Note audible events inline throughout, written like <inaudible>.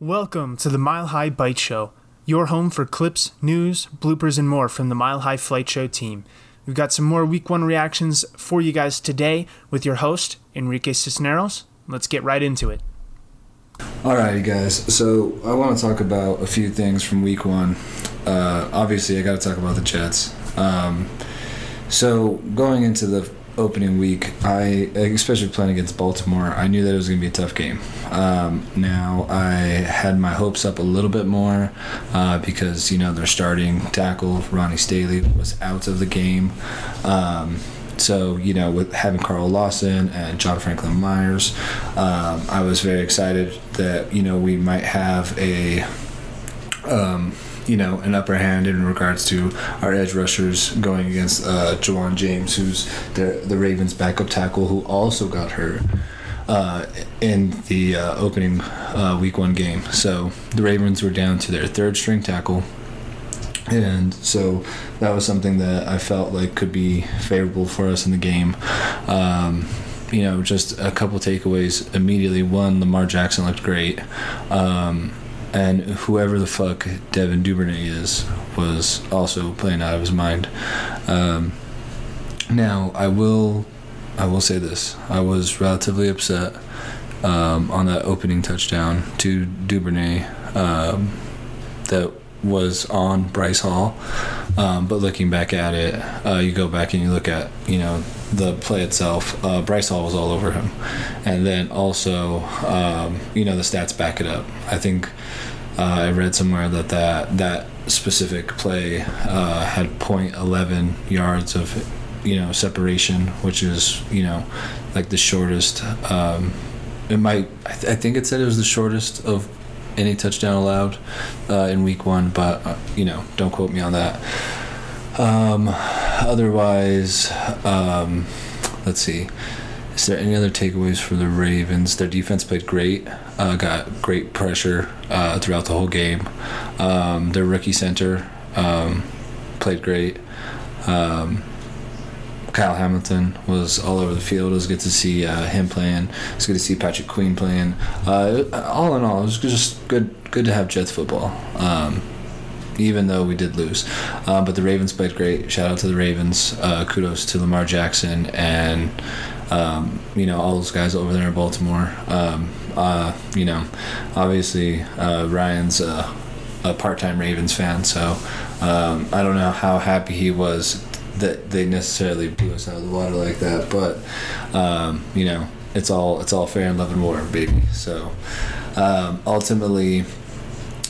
Welcome to the Mile High Bite Show, your home for clips, news, bloopers, and more from the Mile High Flight Show team. We've got some more week one reactions for you guys today with your host, Enrique Cisneros. Let's get right into it. Alrighty, guys. So I want to talk about a few things from week one. Uh, obviously, I got to talk about the Jets. Um, so going into the opening week, I especially playing against Baltimore, I knew that it was going to be a tough game. Um, now I had my hopes up a little bit more uh, because you know their starting tackle Ronnie Stanley was out of the game. Um, so you know, with having Carl Lawson and John Franklin Myers, um, I was very excited that you know we might have a um, you know, an upper hand in regards to our edge rushers going against uh, Ja'Wuan James, who's the the Ravens' backup tackle, who also got hurt. Uh, in the uh, opening uh, week one game. So the Ravens were down to their third string tackle. And so that was something that I felt like could be favorable for us in the game. Um, you know, just a couple takeaways immediately. One, Lamar Jackson looked great. Um, and whoever the fuck Devin Duvernay is was also playing out of his mind. Um, now I will, I will say this: I was relatively upset um, on that opening touchdown to Duvernay um, that was on Bryce Hall. Um, but looking back at it, uh, you go back and you look at you know the play itself. Uh, Bryce Hall was all over him, and then also um, you know the stats back it up. I think uh, I read somewhere that that, that specific play uh, had .11 yards of you know separation, which is you know like the shortest. Um, it might I, th- I think it said it was the shortest of any touchdown allowed uh, in week one, but uh, you know, don't quote me on that. Um, otherwise, um, let's see. Is there any other takeaways for the Ravens? Their defense played great, uh, got great pressure uh, throughout the whole game. Um, their rookie center um, played great. Um, Kyle Hamilton was all over the field. It was good to see uh, him playing. It was good to see Patrick Queen playing. Uh, all in all, it was just good good to have Jets football. Um, even though we did lose, um, but the Ravens played great. Shout out to the Ravens. Uh, kudos to Lamar Jackson and um, you know all those guys over there in Baltimore. Um, uh, you know, obviously uh, Ryan's a, a part-time Ravens fan, so um, I don't know how happy he was that they necessarily blew us out of the water like that. But um, you know, it's all it's all fair in love and war, baby. So um, ultimately.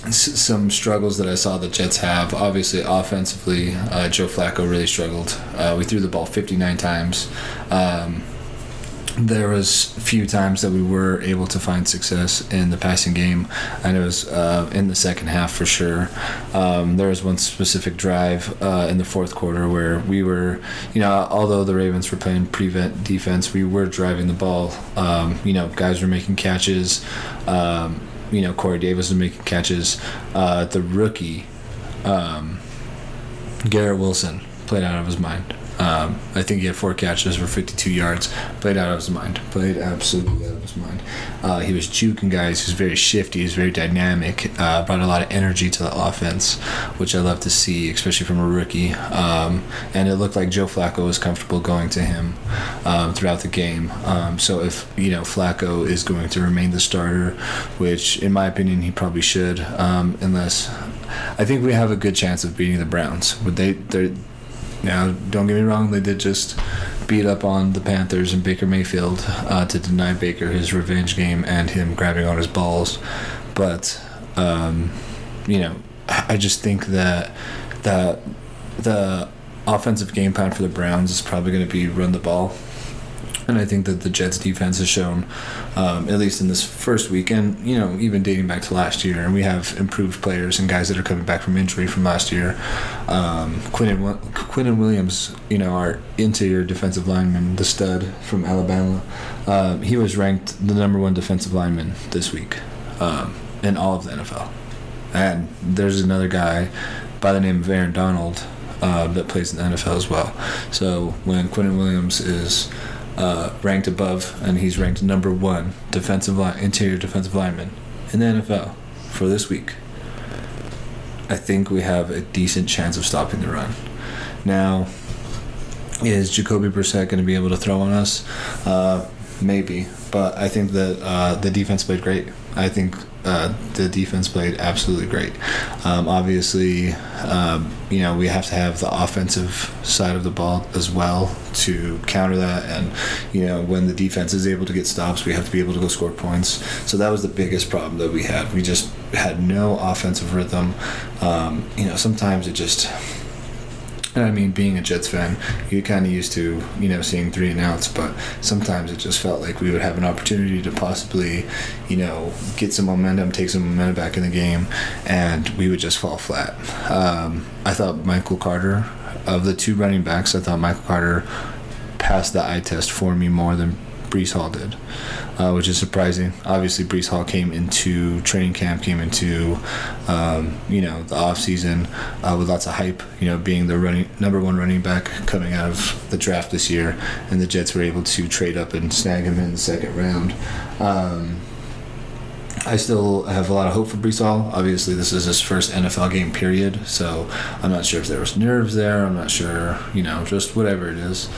Some struggles that I saw the Jets have. Obviously, offensively, uh, Joe Flacco really struggled. Uh, we threw the ball 59 times. Um, there was a few times that we were able to find success in the passing game, and it was uh, in the second half for sure. Um, there was one specific drive uh, in the fourth quarter where we were, you know, although the Ravens were playing prevent defense, we were driving the ball. Um, you know, guys were making catches. Um, you know, Corey Davis was making catches. Uh, the rookie, um, Garrett Wilson, played out of his mind. Um, I think he had four catches for 52 yards. Played out of his mind. Played absolutely out of his mind. Uh, he was juking guys. He was very shifty. He was very dynamic. Uh, brought a lot of energy to the offense, which I love to see, especially from a rookie. Um, and it looked like Joe Flacco was comfortable going to him um, throughout the game. Um, so if you know Flacco is going to remain the starter, which in my opinion he probably should, um, unless I think we have a good chance of beating the Browns. Would they? They're now, don't get me wrong, they did just beat up on the Panthers and Baker Mayfield uh, to deny Baker his revenge game and him grabbing on his balls. But, um, you know, I just think that that the offensive game plan for the Browns is probably going to be run the ball and I think that the Jets defense has shown, um, at least in this first week, and you know even dating back to last year, and we have improved players and guys that are coming back from injury from last year. Um, Quinnen Quinnen Williams, you know, our interior defensive lineman, the stud from Alabama, uh, he was ranked the number one defensive lineman this week um, in all of the NFL. And there's another guy by the name of Aaron Donald uh, that plays in the NFL as well. So when Quinnen Williams is uh, ranked above, and he's ranked number one defensive line, interior defensive lineman in the NFL. for this week, I think we have a decent chance of stopping the run. Now, is Jacoby Brissett going to be able to throw on us? Uh, maybe, but I think that uh, the defense played great. I think uh, the defense played absolutely great. Um, obviously, um, you know we have to have the offensive side of the ball as well to counter that, and you know when the defense is able to get stops, we have to be able to go score points. So that was the biggest problem that we had. We just had no offensive rhythm. Um, you know, sometimes it just and I mean, being a Jets fan, you're kind of used to, you know, seeing three and outs, but sometimes it just felt like we would have an opportunity to possibly, you know, get some momentum, take some momentum back in the game, and we would just fall flat. Um, I thought Michael Carter, of the two running backs, I thought Michael Carter passed the eye test for me more than Breece Hall did uh, which is surprising. Obviously, Breece Hall came into training camp, came into um, you know the off season uh, with lots of hype. You know, being the running number one running back coming out of the draft this year, and the Jets were able to trade up and snag him in the second round. Um, I still have a lot of hope for Hall. Obviously, this is his first NFL game, period. So I'm not sure if there was nerves there. I'm not sure, you know, just whatever it is.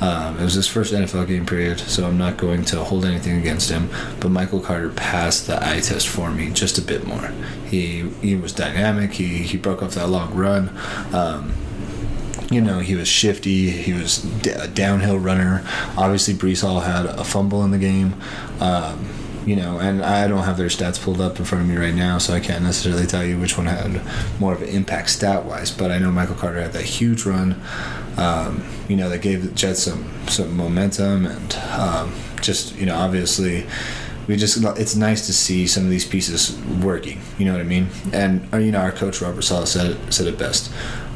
Um, it was his first NFL game, period. So I'm not going to hold anything against him. But Michael Carter passed the eye test for me just a bit more. He he was dynamic. He he broke off that long run. Um, you know, he was shifty. He was a downhill runner. Obviously, Breece Hall had a fumble in the game. Um, you know, and I don't have their stats pulled up in front of me right now, so I can't necessarily tell you which one had more of an impact stat wise. But I know Michael Carter had that huge run, um, you know, that gave the Jets some some momentum and um, just you know, obviously. We just it's nice to see some of these pieces working. You know what I mean? And uh, you know our coach Robert Saleh said it said it best.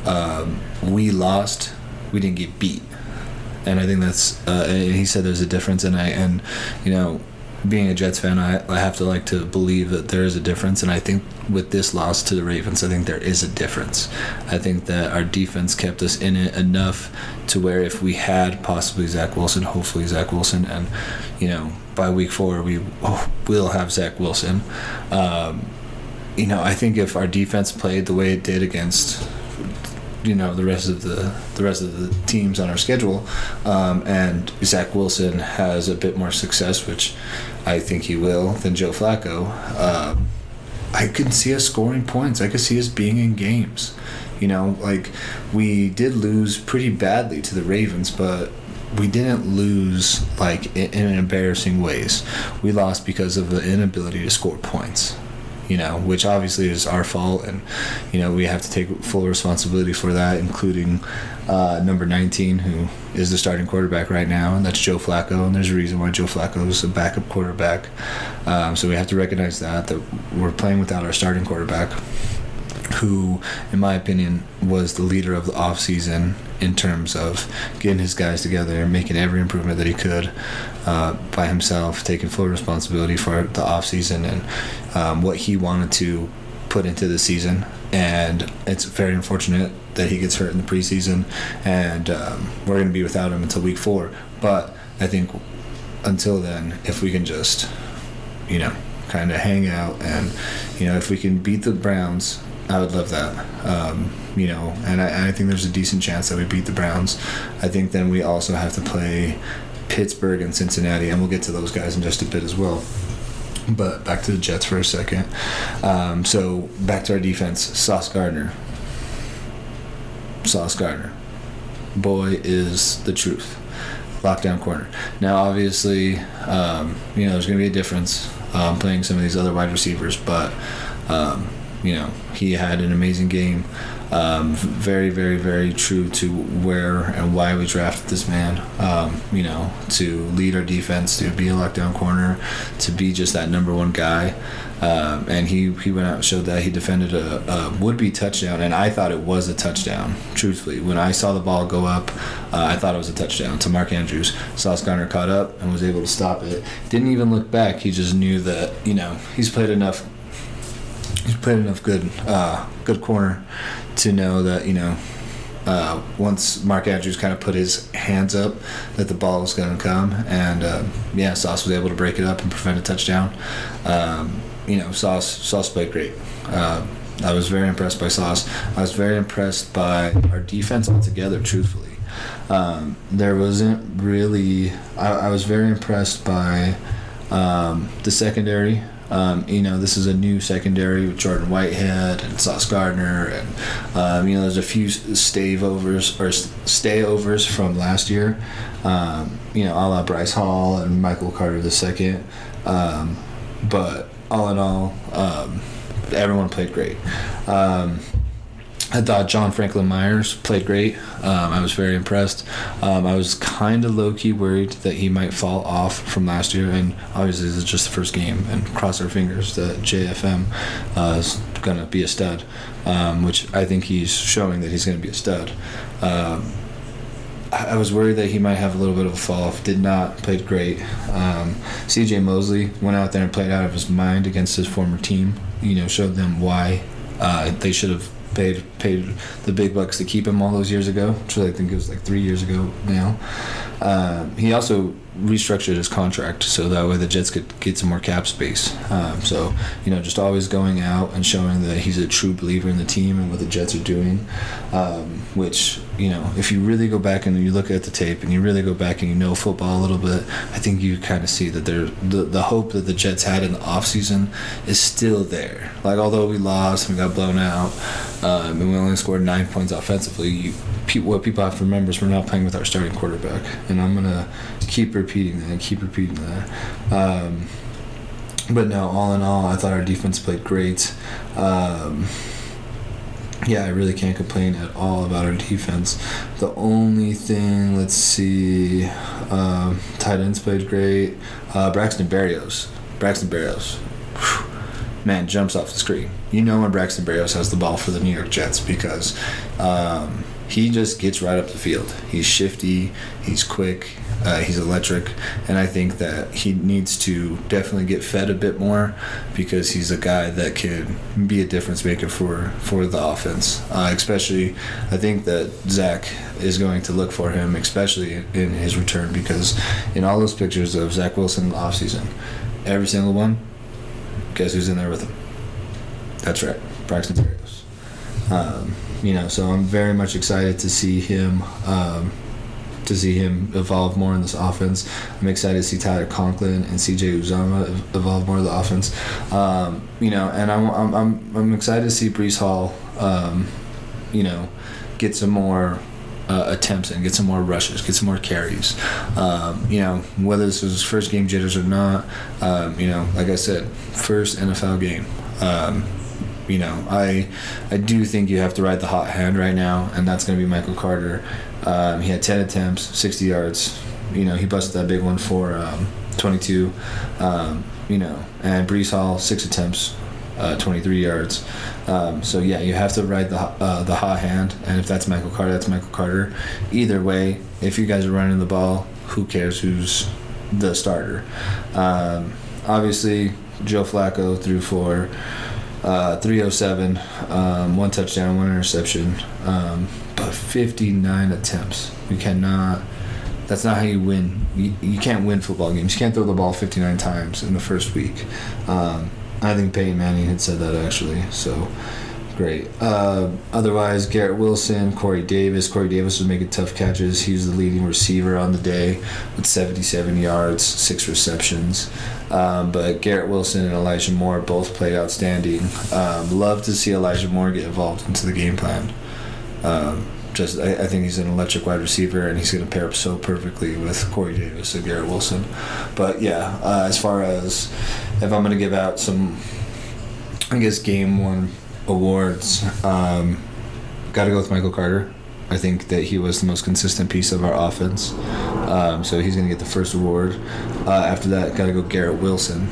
Um, we lost, we didn't get beat and I think that's uh, he said there's a difference and I and you know being a Jets fan, I, I have to like to believe that there is a difference, and I think with this loss to the Ravens, I think there is a difference. I think that our defense kept us in it enough to where if we had possibly Zach Wilson, hopefully Zach Wilson, and you know by week four we will have Zach Wilson. Um, you know, I think if our defense played the way it did against you know the rest of the the rest of the teams on our schedule, um, and Zach Wilson has a bit more success, which I think he will, than Joe Flacco. Um, I could see us scoring points. I could see us being in games. You know, like we did lose pretty badly to the Ravens, but we didn't lose like in, in embarrassing ways. We lost because of the inability to score points you know, which obviously is our fault, and you know we have to take full responsibility for that, including uh, number 19, who is the starting quarterback right now, and that's Joe Flacco. And there's a reason why Joe Flacco is a backup quarterback. Um, so we have to recognize that that we're playing without our starting quarterback who, in my opinion, was the leader of the offseason in terms of getting his guys together and making every improvement that he could uh, by himself, taking full responsibility for the offseason and um, what he wanted to put into the season. And it's very unfortunate that he gets hurt in the preseason, and um, we're going to be without him until week four. But I think until then, if we can just, you know, kind of hang out and, you know, if we can beat the Browns I would love that. Um, you know, and I, I, think there's a decent chance that we beat the Browns. I think then we also have to play Pittsburgh and Cincinnati, and we'll get to those guys in just a bit as well. But back to the Jets for a second. Um, so back to our defense. Sauce Gardner. Sauce Gardner. Boy is the truth. Lockdown corner. Now, obviously, um, you know, there's going to be a difference um, playing some of these other wide receivers, but um, you know, he had an amazing game. Um, very, very, very true to where and why we drafted this man. Um, you know, to lead our defense, to be a lockdown corner, to be just that number one guy. Um, and he, he went out and showed that he defended a, a would be touchdown, and I thought it was a touchdown. Truthfully, when I saw the ball go up, uh, I thought it was a touchdown to Mark Andrews. Sauce Gardner caught up and was able to stop it. Didn't even look back. He just knew that you know he's played enough he's played enough good uh, good corner to know that you know uh, once Mark Andrews kind of put his hands up that the ball was going to come and uh, yeah Sauce was able to break it up and prevent a touchdown um, you know, Sauce Sauce played great. Uh, I was very impressed by Sauce. I was very impressed by our defense altogether. Truthfully, um, there wasn't really. I, I, was very impressed by um, the secondary. Um, you know, this is a new secondary with Jordan Whitehead and Sauce Gardner, and um, you know, there's a few stave overs or stay overs from last year. Um, you know, a la Bryce Hall and Michael Carter II. Um, but all in all, um, everyone played great. I thought John Franklin Myers played great. Um, I was very impressed. Um, I was kind of low key worried that he might fall off from last year, and obviously this is just the first game, and cross our fingers that JFM uh, is going to be a stud, um, which I think he's showing that he's going to be a stud. Um, I was worried that he might have a little bit of a fall off. Did not played great. Um, C.J. Mosley went out there and played out of his mind against his former team. You know, showed them why uh, they should have paid paid the big bucks to keep him all those years ago, which I think it was like three years ago now. Um, he also restructured his contract so that way the Jets could get some more cap space. Um, so you know, just always going out and showing that he's a true believer in the team and what the Jets are doing. Um, which you know, if you really go back and you look at the tape and you really go back and you know football a little bit, I think you kind of see that there the the hope that the Jets had in the offseason is still there. Like although we lost and we got blown out, um, and we only scored nine points offensively, you, what people have to remember is we're not playing with our starting quarterback, and I'm gonna keep repeating that, keep repeating that. Um, but no, all in all, I thought our defense played great. Um, yeah, I really can't complain at all about our <laughs> defense. The only thing, let's see, uh, tight ends played great. Uh, Braxton Berrios, Braxton Berrios, man, jumps off the screen. You know when Braxton Berrios has the ball for the New York Jets because um, he just gets right up the field. He's shifty, he's quick, uh, he's electric, and I think that he needs to definitely get fed a bit more because he's a guy that could be a difference maker for for the offense. Uh, especially, I think that Zach is going to look for him, especially in his return, because in all those pictures of Zach Wilson in the offseason, every single one, guess who's in there with him? That's right, Braxton Berrios. Um, you know, so I'm very much excited to see him. Um, to see him evolve more in this offense. I'm excited to see Tyler Conklin and CJ Uzomah evolve more in the offense. Um, you know, and I'm, I'm, I'm, I'm excited to see Breece Hall, um, you know, get some more uh, attempts and get some more rushes, get some more carries. Um, you know, whether this was his first game jitters or not, um, you know, like I said, first NFL game. Um, you know, I I do think you have to ride the hot hand right now, and that's going to be Michael Carter. Um, he had 10 attempts, 60 yards. You know, he busted that big one for um, 22. Um, you know, and Breece Hall, six attempts, uh, 23 yards. Um, so yeah, you have to ride the uh, the hot hand, and if that's Michael Carter, that's Michael Carter. Either way, if you guys are running the ball, who cares who's the starter? Um, obviously, Joe Flacco threw for uh, 307, um, one touchdown, one interception, but 59 attempts. You cannot. That's not how you win. You, you can't win football games. You can't throw the ball 59 times in the first week. Um, I think Peyton Manning had said that actually. So great. Uh, otherwise, Garrett Wilson, Corey Davis. Corey Davis was making tough catches. He was the leading receiver on the day with 77 yards, six receptions. Um, but Garrett Wilson and Elijah Moore both played outstanding. Um, love to see Elijah Moore get involved into the game plan. Um, just I, I, think he's an electric wide receiver, and he's going to pair up so perfectly with Corey Davis and Garrett Wilson. But yeah, uh, as far as if I'm going to give out some, I guess game one awards. Um, Got to go with Michael Carter. I think that he was the most consistent piece of our offense. Um, so he's going to get the first award. Uh, after that, got to go Garrett Wilson.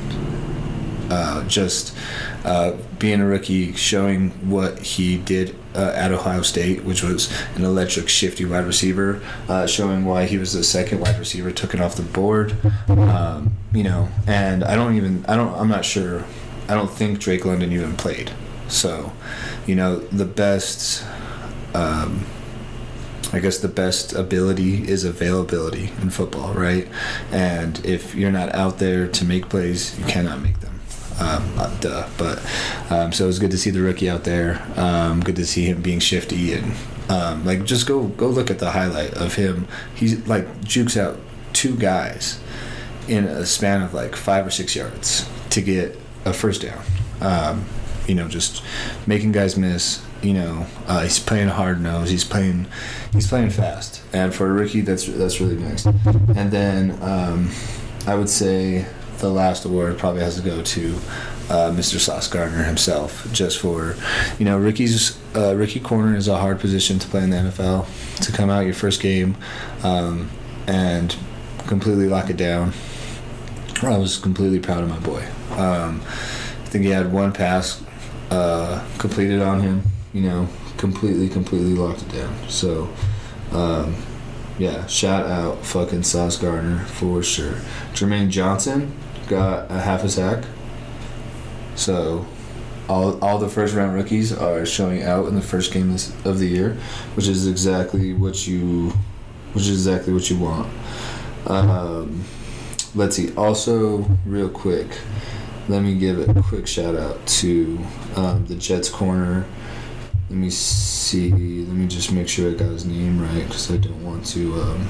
Uh, just uh, being a rookie, showing what he did uh, at Ohio State, which was an electric, shifty wide receiver, uh, showing why he was the second wide receiver, it off the board. Um, you know, and I don't even, I don't, I'm not sure. I don't think Drake London even played. So, you know, the best, um, I guess the best ability is availability in football, right? And if you're not out there to make plays, you cannot make them. Um, uh, duh. But um, so it was good to see the rookie out there. Um, good to see him being shifty and um, like just go go look at the highlight of him. He's like jukes out two guys in a span of like five or six yards to get a first down. Um, you know, just making guys miss. You know, uh, he's playing hard nose. He's playing, he's playing fast, and for a rookie, that's that's really nice. And then um, I would say the last award probably has to go to uh, Mr. Sauce Gardner himself, just for, you know, Ricky's uh, Ricky corner is a hard position to play in the NFL. To come out your first game, um, and completely lock it down. I was completely proud of my boy. Um, I think he had one pass uh, completed on him. You know, completely, completely locked it down. So, um, yeah, shout out fucking Sauce Gardner for sure. Jermaine Johnson got a half a sack. So, all, all the first round rookies are showing out in the first game of the year, which is exactly what you, which is exactly what you want. Um, let's see. Also, real quick, let me give a quick shout out to um, the Jets corner. Let me see. Let me just make sure I got his name right because I don't want to. Um,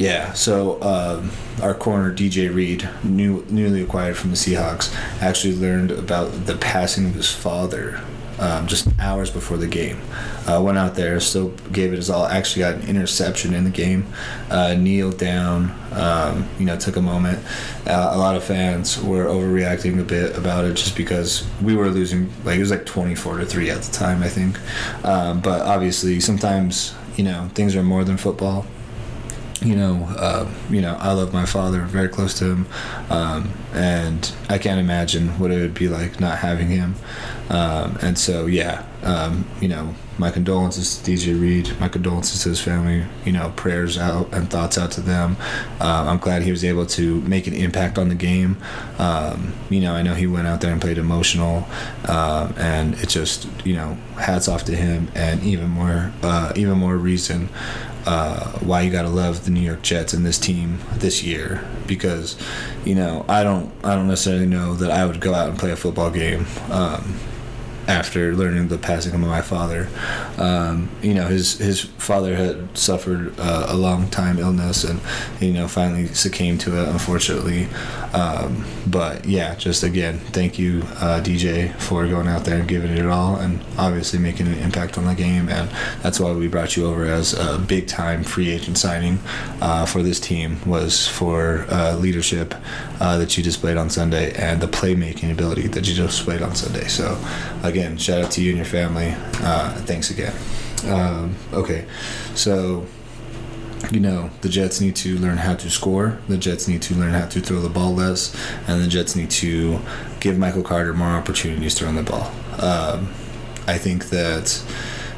yeah, so um, our corner DJ Reed, new, newly acquired from the Seahawks, actually learned about the passing of his father um, just hours before the game. Uh, went out there, still gave it his all. Actually got an interception in the game. Uh, kneeled down, um, you know, took a moment. Uh, a lot of fans were overreacting a bit about it just because we were losing. Like it was like 24 to three at the time, I think. Um, but obviously, sometimes you know things are more than football you know, uh, you know, I love my father, very close to him, um, and I can't imagine what it would be like not having him. Um, and so, yeah, um, you know, my condolences to DJ Reed, my condolences to his family. You know, prayers out and thoughts out to them. Um, I'm glad he was able to make an impact on the game. Um, you know, I know he went out there and played emotional, uh, and it just, you know, hats off to him, and even more, uh, even more reason uh, why you got to love the New York Jets and this team this year. Because you know I don't I don't necessarily know that I would go out and play a football game um, after learning the passing of my father. Um, you know, his his father had suffered uh, a long time illness, and you know, finally succumbed to it, unfortunately. Um, but yeah, just again, thank you, uh, DJ, for going out there and giving it all, and obviously making an impact on the game. And that's why we brought you over as a big time free agent signing uh, for this team was for uh, leadership uh, that you displayed on Sunday and the playmaking ability that you displayed on Sunday. So again, shout out to you and your family. Uh, thanks again. Um, okay, so you know, the Jets need to learn how to score. The Jets need to learn how to throw the ball less, and the Jets need to give Michael Carter more opportunities to run the ball. Um, I think that,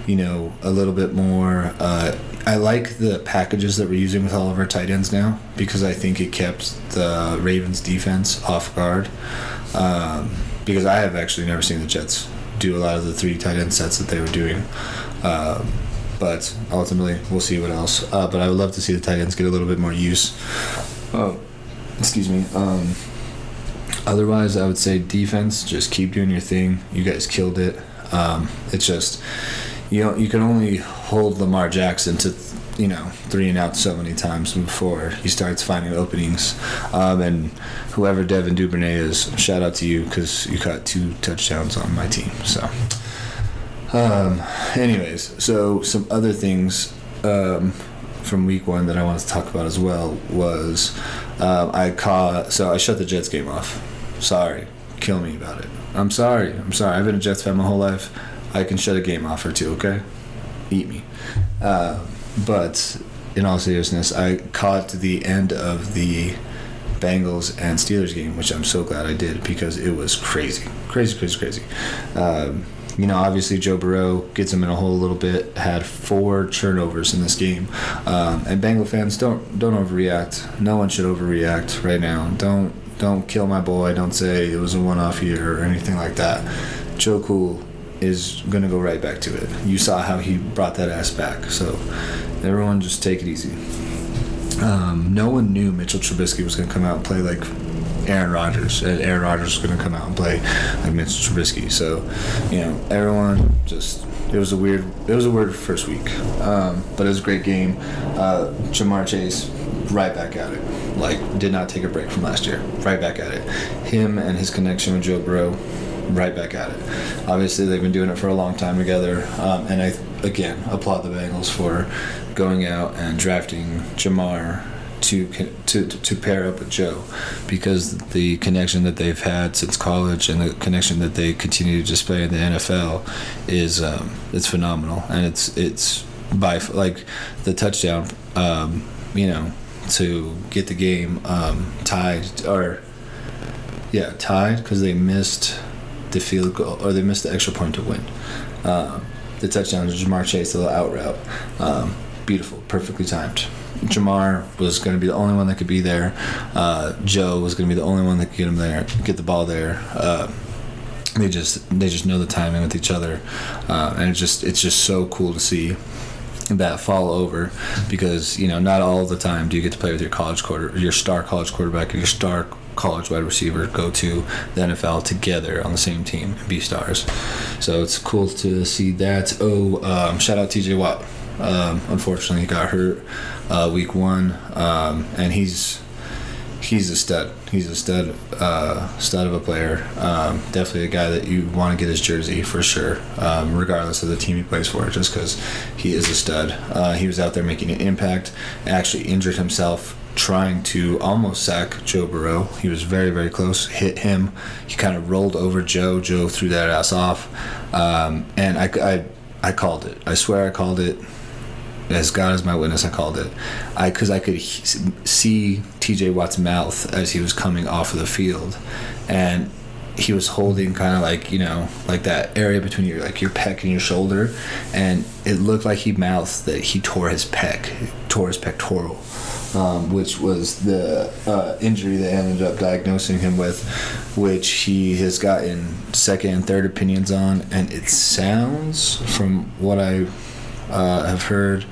you know, a little bit more. Uh, I like the packages that we're using with all of our tight ends now because I think it kept the Ravens defense off guard. Um, because I have actually never seen the Jets do a lot of the three tight end sets that they were doing. Um, but ultimately, we'll see what else. Uh, but I would love to see the tight ends get a little bit more use. Oh, excuse me. Um, otherwise, I would say defense. Just keep doing your thing. You guys killed it. Um, it's just you know you can only hold Lamar Jackson to you know three and out so many times before he starts finding openings. Um, and whoever Devin Duvernay is, shout out to you because you caught two touchdowns on my team. So. Um, anyways, so some other things um, from week one that I wanted to talk about as well was um, I caught, so I shut the Jets game off. Sorry, kill me about it. I'm sorry. I'm sorry. I've been a Jets fan my whole life. I can shut a game off or two, okay? Eat me. Uh, but in all seriousness, I caught the end of the Bengals and Steelers game, which I'm so glad I did because it was crazy, crazy, crazy, crazy. Um, you know, obviously Joe Burrow gets him in a hole a little bit. Had four turnovers in this game, um, and Bengal fans don't don't overreact. No one should overreact right now. Don't don't kill my boy. Don't say it was a one-off year or anything like that. Joe Cool is gonna go right back to it. You saw how he brought that ass back. So everyone just take it easy. Um, no one knew Mitchell Trubisky was gonna come out and play like Aaron Rodgers. And Aaron Rodgers was going to come out and play like Mitch Trubisky. So, you know, everyone just it was a weird it was a weird first week, um, but it was a great game. Uh, Ja'Marr Chase right back at it. Like did not take a break from last year. Right back at it. Him and his connection with Joe Burrow right back at it. Obviously, they've been doing it for a long time together, um, and I again applaud the Bengals for going out and drafting Ja'Marr to to to pair up with Joe, because the connection that they've had since college and the connection that they continue to display in the NFL is um, it's phenomenal, and it's it's by like the touchdown, um, you know, to get the game um, tied or yeah tied because they missed the field goal or they missed the extra point to win. Um, the touchdown to Ja'Marr Chase, the little out route, um, beautiful, perfectly timed. Ja'Marr was going to be the only one that could be there. Uh, Joe was going to be the only one that could get him there, get the ball there. Uh, they just they just know the timing with each other, uh, and it's just it's just so cool to see that fall over because you know not all the time do you get to play with your college quarter your star college quarterback and your star college wide receiver go to the NFL together on the same team and be stars. So it's cool to see that. Oh, um, shout out TJ Watt. Um, unfortunately, he got hurt uh, week one, um, and he's he's a stud. He's a stud, uh, stud of a player. Um, definitely a guy that you want to get his jersey for sure, um, regardless of the team he plays for, just because he is a stud. Uh, he was out there making an impact. Actually injured himself trying to almost sack Joe Burrow. He was very, very close. Hit him. He kind of rolled over Joe. Joe threw that ass off, um, and I, I, I called it. I swear I called it as God is my witness, I called it. I because I could he, see T.J. Watt's mouth as he was coming off of the field, and he was holding kind of like you know like that area between your like your pec and your shoulder, and it looked like he mouthed that he tore his pec, tore his pectoral. Um, which was the uh, injury they ended up diagnosing him with, which he has gotten second and third opinions on, and it sounds from what I uh, have heard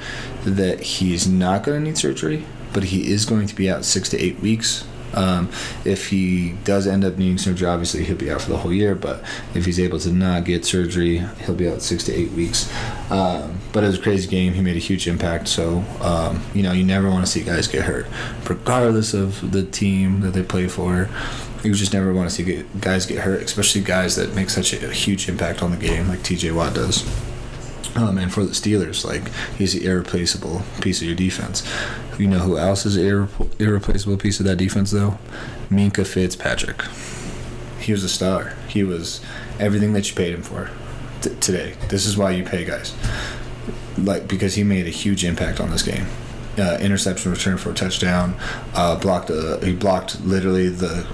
that he's not going to need surgery, but he is going to be out six to eight weeks. Um, if he does end up needing surgery, obviously he'll be out for the whole year. But if he's able to not get surgery, he'll be out six to eight weeks. Um, but it was a crazy game. He made a huge impact. So um, you know, you never want to see guys get hurt, regardless of the team that they play for. You just never want to see guys get hurt, especially guys that make such a huge impact on the game, like T.J. Watt does. Um, and for the Steelers, like he's the irreplaceable piece of your defense. You know who else is irre- irreplaceable piece of that defense, though? Minkah Fitzpatrick. He was a star. He was everything that you paid him for t- today. This is why you pay guys, like because he made a huge impact on this game. Uh, interception return for a touchdown. Uh, blocked. A, he blocked literally the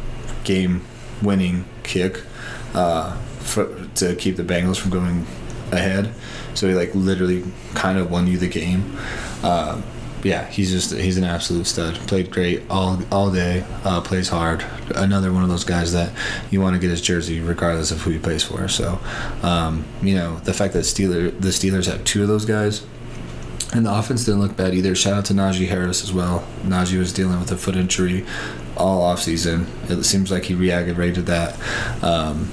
game-winning kick uh, for, to keep the Bengals from going ahead. So he like literally kind of won you the game. Uh, yeah, he's just he's an absolute stud. Played great all all day. Uh, plays hard. Another one of those guys that you want to get his jersey regardless of who he plays for. So, um, you know, the fact that Steeler the Steelers have two of those guys. And the offense didn't look bad either. Shout out to Najee Harris as well. Najee was dealing with a foot injury all offseason. It seems like he re-aggravated that. Um,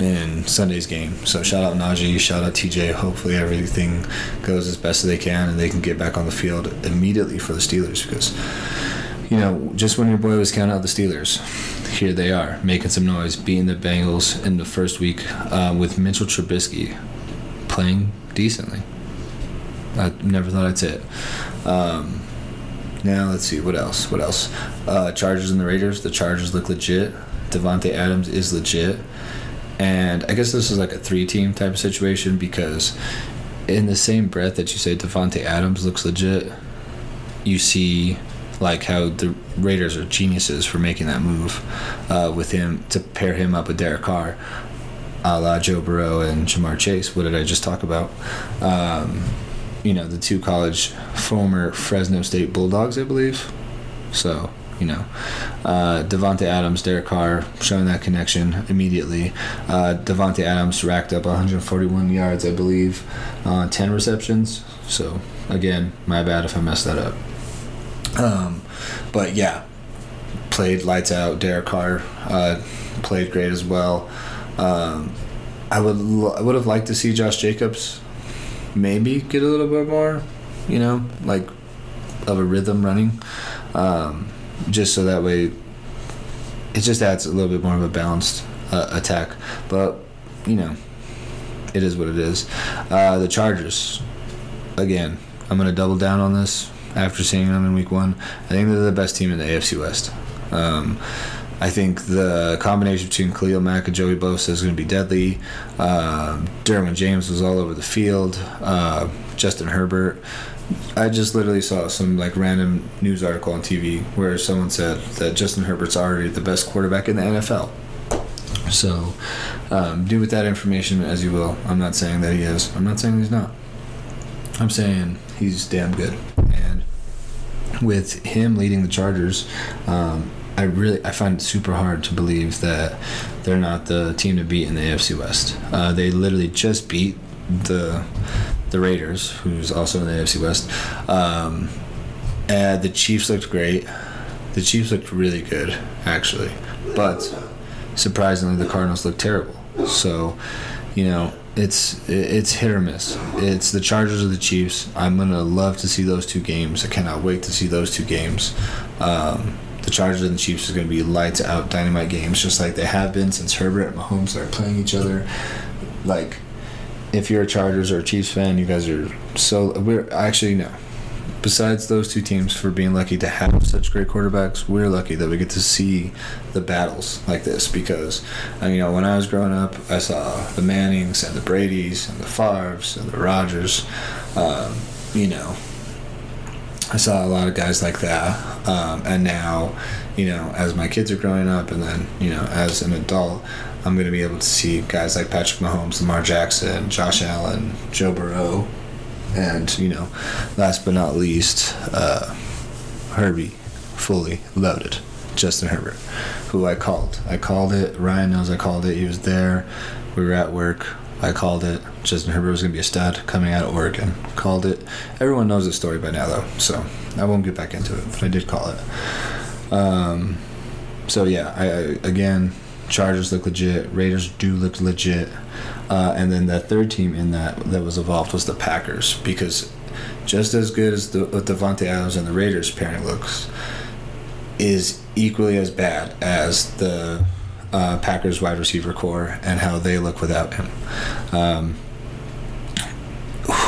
in Sunday's game. So shout out Najee, shout out TJ. Hopefully everything goes as best as they can and they can get back on the field immediately for the Steelers because you know just when your boy was counting out the Steelers, here they are making some noise, beating the Bengals in the first week uh, with Mitchell Trubisky playing decently. I never thought I'd say it. Um, now let's see what else. What else? Uh, Chargers and the Raiders. The Chargers look legit. Davante Adams is legit. And I guess this is like a three team type of situation because in the same breath that you say Davante Adams looks legit, you see like how the Raiders are geniuses for making that move uh, with him to pair him up with Derek Carr, a la Joe Burrow and Ja'Marr Chase. What did I just talk about? Um, you know, the two college former Fresno State Bulldogs, I believe. So you know, uh, Davante Adams, Derek Carr showing that connection immediately. Uh, Davante Adams racked up 141 yards, I believe, on 10 receptions. So again, my bad if I messed that up. Um, but yeah, played lights out. Derek Carr uh, played great as well. Um, I would I would have liked to see Josh Jacobs maybe get a little bit more, you know, like of a rhythm running, um, just so that way it just adds a little bit more of a balanced uh, attack. But you know, it is what it is. Uh, the Chargers, again, I'm gonna double down on this after seeing them in Week One. I think they're the best team in the AFC West. Um, I think the combination between Khalil Mack and Joey Bosa is going to be deadly. Uh, Derwin James was all over the field. Uh, Justin Herbert. I just literally saw some like random news article on TV where someone said that Justin Herbert's already the best quarterback in the NFL. So, um, do with that information as you will. I'm not saying that he is. I'm not saying he's not. I'm saying he's damn good. And with him leading the Chargers, um, I really I find it super hard to believe that they're not the team to beat in the AFC West. Uh, they literally just beat the the Raiders, who's also in the AFC West. Um, and the Chiefs looked great. The Chiefs looked really good, actually, but surprisingly, the Cardinals looked terrible. So, you know, it's it's hit or miss. It's the Chargers or the Chiefs. I'm gonna love to see those two games. I cannot wait to see those two games. Um, the Chargers and the Chiefs is to be lights out dynamite games, just like they have been since Herbert and Mahomes started playing each other. Like, if you're a Chargers or a Chiefs fan, you guys are so. We're actually no. Besides those two teams for being lucky to have such great quarterbacks, we're lucky that we get to see the battles like this because, you know, when I was growing up, I saw the Mannings and the Brady's and the Favres and the Rodgers. Um, you know, I saw a lot of guys like that, um, and now, you know, as my kids are growing up, and then you know, as an adult, I'm going to be able to see guys like Patrick Mahomes, Lamar Jackson, Josh Allen, Joe Burrow, and you know, last but not least, uh, Herbie, fully loaded, Justin Herbert, who I called. I called it. Ryan knows I called it. He was there. We were at work. I called it. Justin Herbert was going to be a stud coming out of Oregon. Called it. Everyone knows the story by now, though, so I won't get back into it, but I did call it. Um, so, yeah, I, I again, Chargers look legit. Raiders do look legit. Uh, and then that third team in that that was involved was the Packers because just as good as the Davante Adams and the Raiders pairing looks, is equally as bad as the uh, Packers wide receiver corps and how they look without him. Um,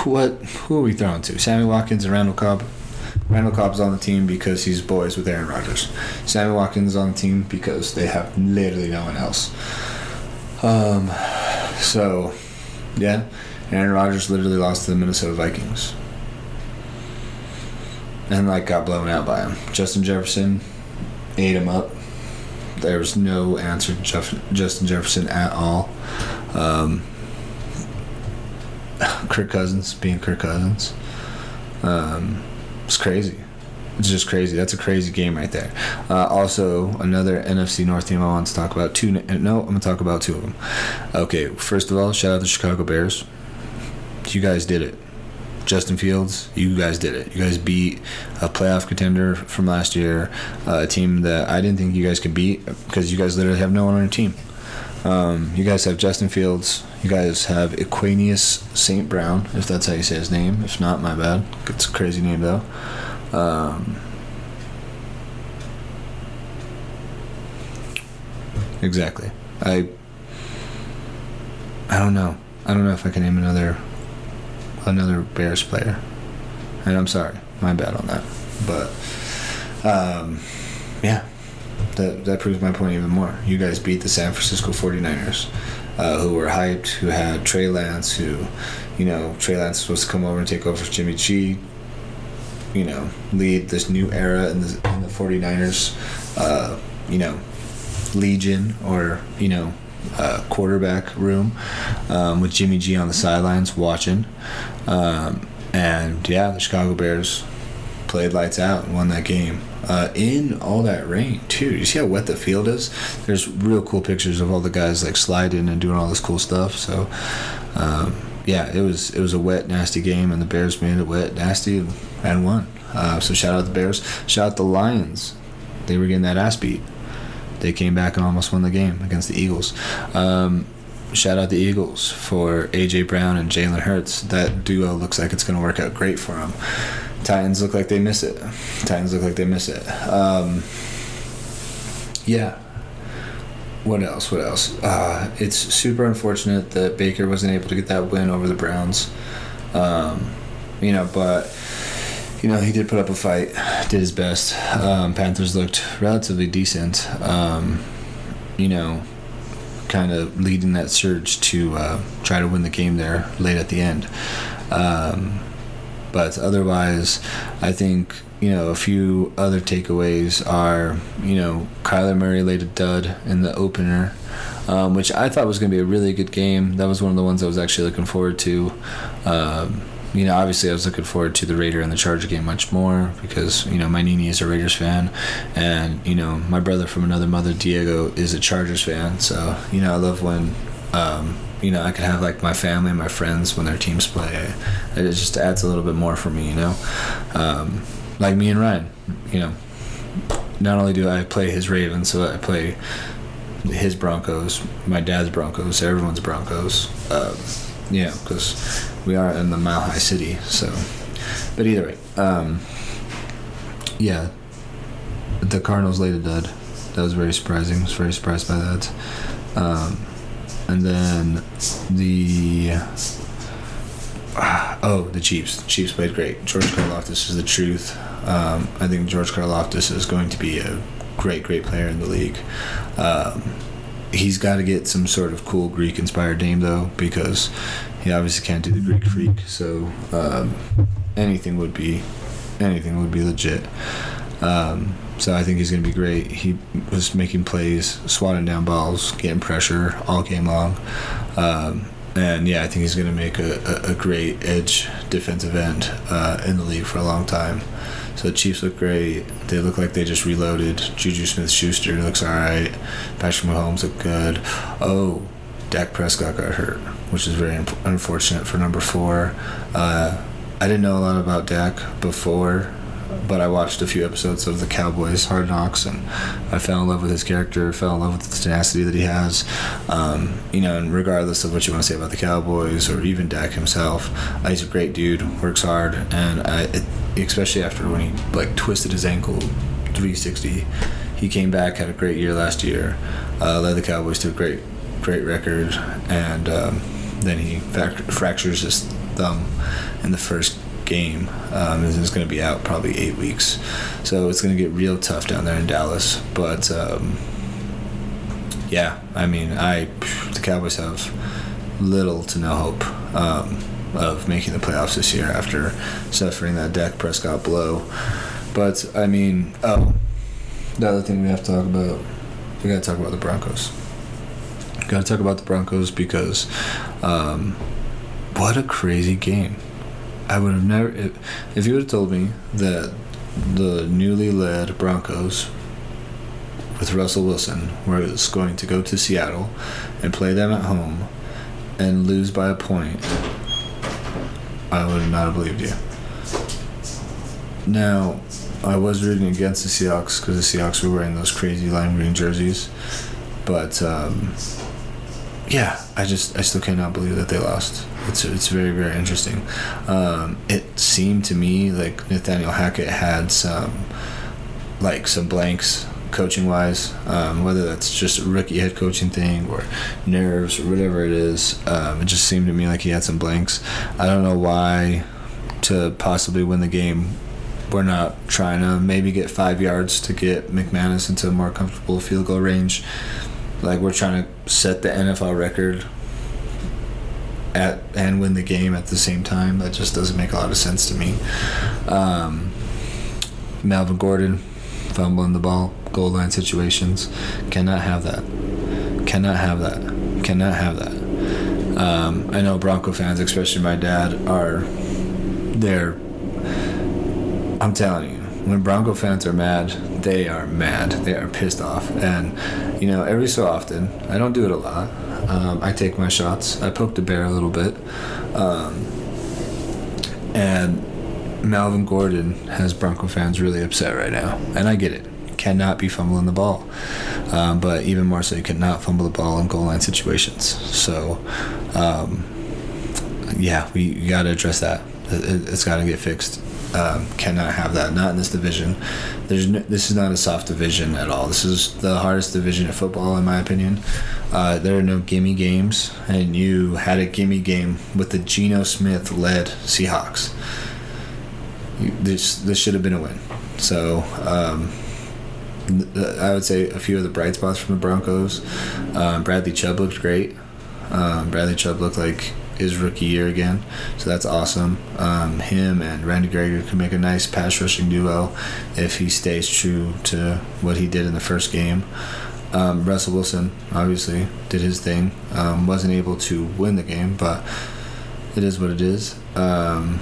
what who are we throwing to? Sammy Watkins and Randall Cobb. Randall Cobb's on the team because he's boys with Aaron Rodgers. Sammy Watkins is on the team because they have literally no one else. Um, so, yeah, Aaron Rodgers literally lost to the Minnesota Vikings, and like got blown out by him. Justin Jefferson ate him up. There was no answer to Jeff- Justin Jefferson at all. Um, <sighs> Kirk Cousins being Kirk Cousins. Um, it's crazy. It's just crazy. That's a crazy game right there. Uh, also, another NFC North team I want to talk about. Two. No, I'm gonna talk about two of them. Okay, first of all, shout out to the Chicago Bears. You guys did it. Justin Fields, you guys did it. You guys beat a playoff contender from last year, uh, a team that I didn't think you guys could beat because you guys literally have no one on your team. Um, you guys have Justin Fields. You guys have Equanius St. Brown, if that's how you say his name. If not, my bad. It's a crazy name, though. Um, exactly. I. I don't know. I don't know if I can name another another Bears player. And I'm sorry, my bad on that. But um, yeah, that that proves my point even more. You guys beat the San Francisco 49ers, uh, who were hyped, who had Trey Lance, who, you know, Trey Lance was supposed to come over and take over for Jimmy G. You know, lead this new era in the in the 49ers. Uh, you know, legion or you know uh, quarterback room um, with Jimmy G on the sidelines watching. Um, and yeah, the Chicago Bears played lights out and won that game. Uh, in all that rain too. You see how wet the field is? There's real cool pictures of all the guys like sliding and doing all this cool stuff. So um, yeah, it was it was a wet, nasty game, and the Bears made it wet, nasty, and, won. Uh, so shout out the Bears. Shout out the Lions. they were getting that ass beat. They came back and almost won the game against the Eagles. Um, shout out the Eagles for AJ Brown and Jalen Hurts. That duo looks like it's going to work out great for them. Titans look like they miss it. Titans look like they miss it. Um, yeah. What else? What else? Uh, it's super unfortunate that Baker wasn't able to get that win over the Browns. Um, you know, but you know he did put up a fight, did his best. Um, Panthers looked relatively decent. Um, you know, kind of leading that surge to uh, try to win the game there late at the end. Um, but otherwise, I think you know a few other takeaways are you know Kyler Murray laid a dud in the opener. Um, which I thought was going to be a really good game. That was one of the ones I was actually looking forward to. Um, you know, obviously I was looking forward to the Raider and the Charger game much more because, you know, my Nini is a Raiders fan and, you know, my brother from another mother, Diego, is a Chargers fan. So, you know, I love when, um, you know, I could have like my family and my friends when their teams play. It just adds a little bit more for me, you know. Um, like me and Ryan, you know, not only do I play his Ravens, so I play his Broncos, my dad's Broncos, everyone's Broncos. Uh, know, because we are in the Mile High City. So, but either way, um, yeah, the Cardinals laid a dud. That was very surprising. I was very surprised by that. Um, and then the oh, the Chiefs. The Chiefs played great. George Karlaftis is the truth. Um, I think George Karlaftis is going to be a great, great player in the league. Um, he's got to get some sort of cool Greek inspired name though, because he obviously can't do the Greek freak. So um, anything would be anything would be legit. Um, so I think he's going to be great. He was making plays, swatting down balls, getting pressure all game long. Um, and yeah, I think he's going to make a, a, a, great edge defensive end uh, in the league for a long time. So the Chiefs look great. They look like they just reloaded. Juju Smith Schuster looks all right. Patrick Mahomes look good. Oh, Dak Prescott got hurt, which is very unfortunate for number four. Uh, I didn't know a lot about Dak before but I watched a few episodes of the Cowboys Hard Knocks, and I fell in love with his character, fell in love with the tenacity that he has. Um, you know, and regardless of what you want to say about the Cowboys or even Dak himself, uh, he's a great dude, works hard, and I, especially after when he like twisted his ankle 360, he came back, had a great year last year, uh, led the Cowboys to a great, great record, and um, then he fractures his thumb in the first game. Um, and it's going to be out probably eight weeks, so it's going to get real tough down there in Dallas. But um, yeah, I mean, I the Cowboys have little to no hope um, of making the playoffs this year after suffering that Dak Prescott blow. But I mean, oh, the other thing we have to talk about, we got to talk about the Broncos. Got to talk about the Broncos because um, what a crazy game. I would have never. If, if you would have told me that the newly led Broncos with Russell Wilson was going to go to Seattle and play them at home and lose by a point, I would not have believed you. Now, I was rooting against the Seahawks because the Seahawks were wearing those crazy lime green jerseys, but um, yeah, I just I still cannot believe that they lost. It's it's very very interesting. Um, it seemed to me like Nathaniel Hackett had some like some blanks coaching wise, um, whether that's just a rookie head coaching thing or nerves or whatever it is. Um, it just seemed to me like he had some blanks. I don't know why to possibly win the game. We're not trying to maybe get five yards to get McManus into a more comfortable field goal range. Like we're trying to set the NFL record at and win the game at the same time. That just doesn't make a lot of sense to me. Um, Melvin Gordon fumbling the ball, goal line situations. Cannot have that. Cannot have that. Cannot have that. Um, I know Bronco fans, especially my dad, are there. I'm telling you, when Bronco fans are mad, they are mad. They are pissed off. And, you know, every so often, I don't do it a lot. Um, I take my shots. I poke the bear a little bit. Um, and Melvin Gordon has Bronco fans really upset right now. And I get it. cannot be fumbling the ball. Um, but even more so, you cannot fumble the ball in goal line situations. So, um, yeah, we got to address that. It, has got to get fixed. Um, cannot have that. Not in this division. There's no, this is not a soft division at all. This is the hardest division of football, in my opinion. Uh, there are no gimme games, and you had a gimme game with the Geno Smith led Seahawks. You, this this should have been a win. So um, I would say a few of the bright spots from the Broncos. Um, Bradley Chubb looked great. Um, Bradley Chubb looked like his rookie year again, so that's awesome. Um, him and Randy Gregory can make a nice pass rushing duo if he stays true to what he did in the first game. Um, Russell Wilson obviously did his thing. Um, wasn't able to win the game, but it is what it is. Um,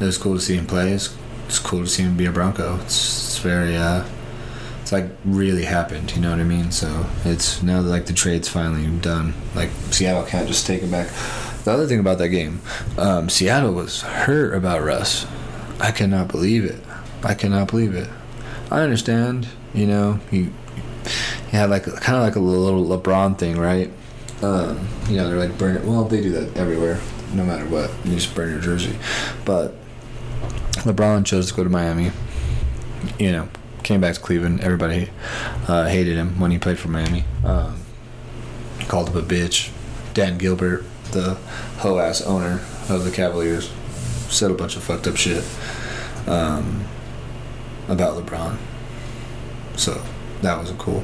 it was cool to see him play. It's, it's cool to see him be a Bronco. It's, it's very, uh, it's like really happened. You know what I mean? So it's now that like the trade's finally done. Like Seattle can't just take him back. The other thing about that game, um, Seattle was hurt about Russ. I cannot believe it. I cannot believe it. I understand. You know he he had like kind of like a little LeBron thing, right? Um, you know, they're like burn. it. Well, they do that everywhere, no matter what. You just burn your jersey. But LeBron chose to go to Miami. You know, came back to Cleveland. Everybody uh, hated him when he played for Miami. Um, called him a bitch. Dan Gilbert, the hoe ass owner of the Cavaliers, said a bunch of fucked up shit um, about LeBron. So that wasn't cool.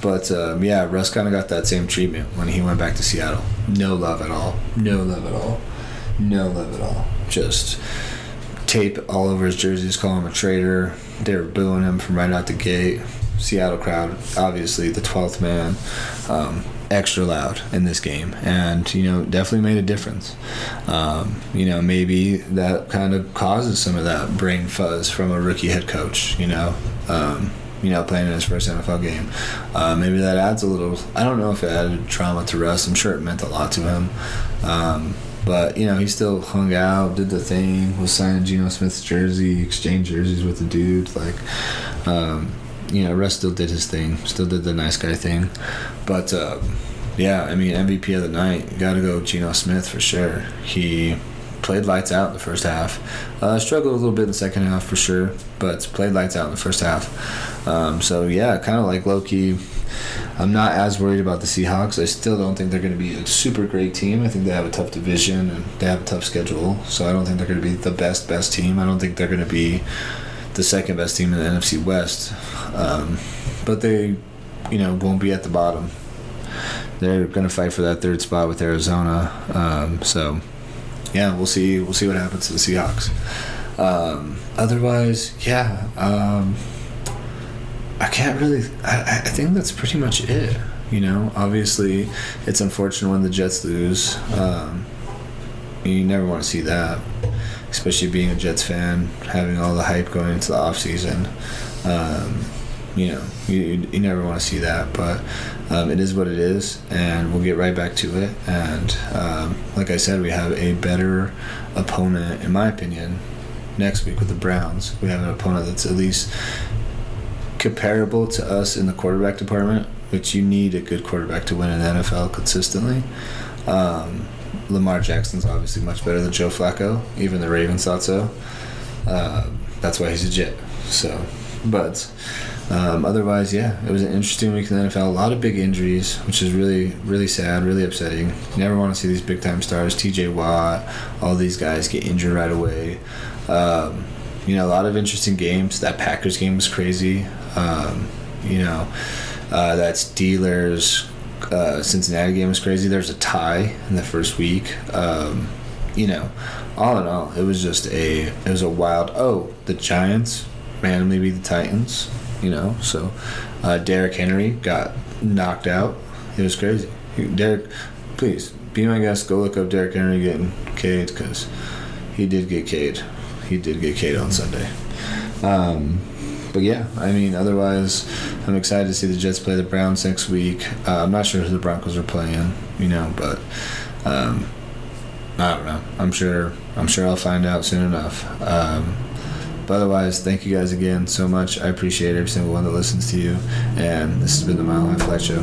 But um, yeah, Russ kind of got that same treatment when he went back to Seattle. No love at all. No love at all. No love at all. Just tape all over his jerseys, calling him a traitor. They were booing him from right out the gate. Seattle crowd, obviously the 12th man, um, extra loud in this game, and you know definitely made a difference. Um, you know maybe that kind of causes some of that brain fuzz from a rookie head coach. You know, um, you know, playing in his first NFL game. Uh, maybe that adds a little. I don't know if it added trauma to Russ. I'm sure it meant a lot to him. Um, but you know, he still hung out, did the thing, was signing Geno Smith's jersey, exchanged jerseys with the dude. Like, um, you know, Russ still did his thing, still did the nice guy thing. But uh, yeah, I mean, MVP of the night, got to go Geno Smith for sure. He played lights out in the first half. Uh, struggled a little bit in the second half for sure, but played lights out in the first half. Um, so yeah, kind of like Loki. I'm not as worried about the Seahawks. I still don't think they're going to be a super great team. I think they have a tough division and they have a tough schedule. So I don't think they're going to be the best best team. I don't think they're going to be the second best team in the NFC West. Um, but they, you know, won't be at the bottom. They're going to fight for that third spot with Arizona. Um, so yeah, we'll see. We'll see what happens to the Seahawks. Um, otherwise, yeah, um, I can't really. I, I think that's pretty much it. You know, obviously, it's unfortunate when the Jets lose. Um, you never want to see that, especially being a Jets fan, having all the hype going into the off season. Um, you know, you, you never want to see that, but um, it is what it is, and we'll get right back to it. And um, like I said, we have a better opponent, in my opinion, next week with the Browns. We have an opponent that's at least comparable to us in the quarterback department, which you need a good quarterback to win in the NFL consistently. Um, Lamar Jackson's obviously much better than Joe Flacco. Even the Ravens thought so. Uh, that's why he's a Jet. So, but um, otherwise, yeah, it was an interesting week in the NFL. A lot of big injuries, which is really, really sad, really upsetting. You never want to see these big time stars, T.J. Watt, all these guys get injured right away. Um, you know, a lot of interesting games. That Packers game was crazy. Um, you know, uh, that Steelers uh, Cincinnati game was crazy. There's a tie in the first week. Um, you know, all in all, it was just a it was a wild. Oh, the Giants randomly beat the Titans you know. So uh, Derrick Henry got knocked out. It was crazy. Derrick, please be my guest. Go look up Derrick Henry getting K'd because he did get K'd. He did get K'd on Sunday. Um, but yeah, I mean, otherwise, I'm excited to see the Jets play the Browns next week. Uh, I'm not sure who the Broncos are playing, you know, but um, I don't know. I'm sure. I'm sure I'll find out soon enough. Um, but otherwise, thank you guys again so much. I appreciate every single one that listens to you. And this has been the Mile High Flight Show.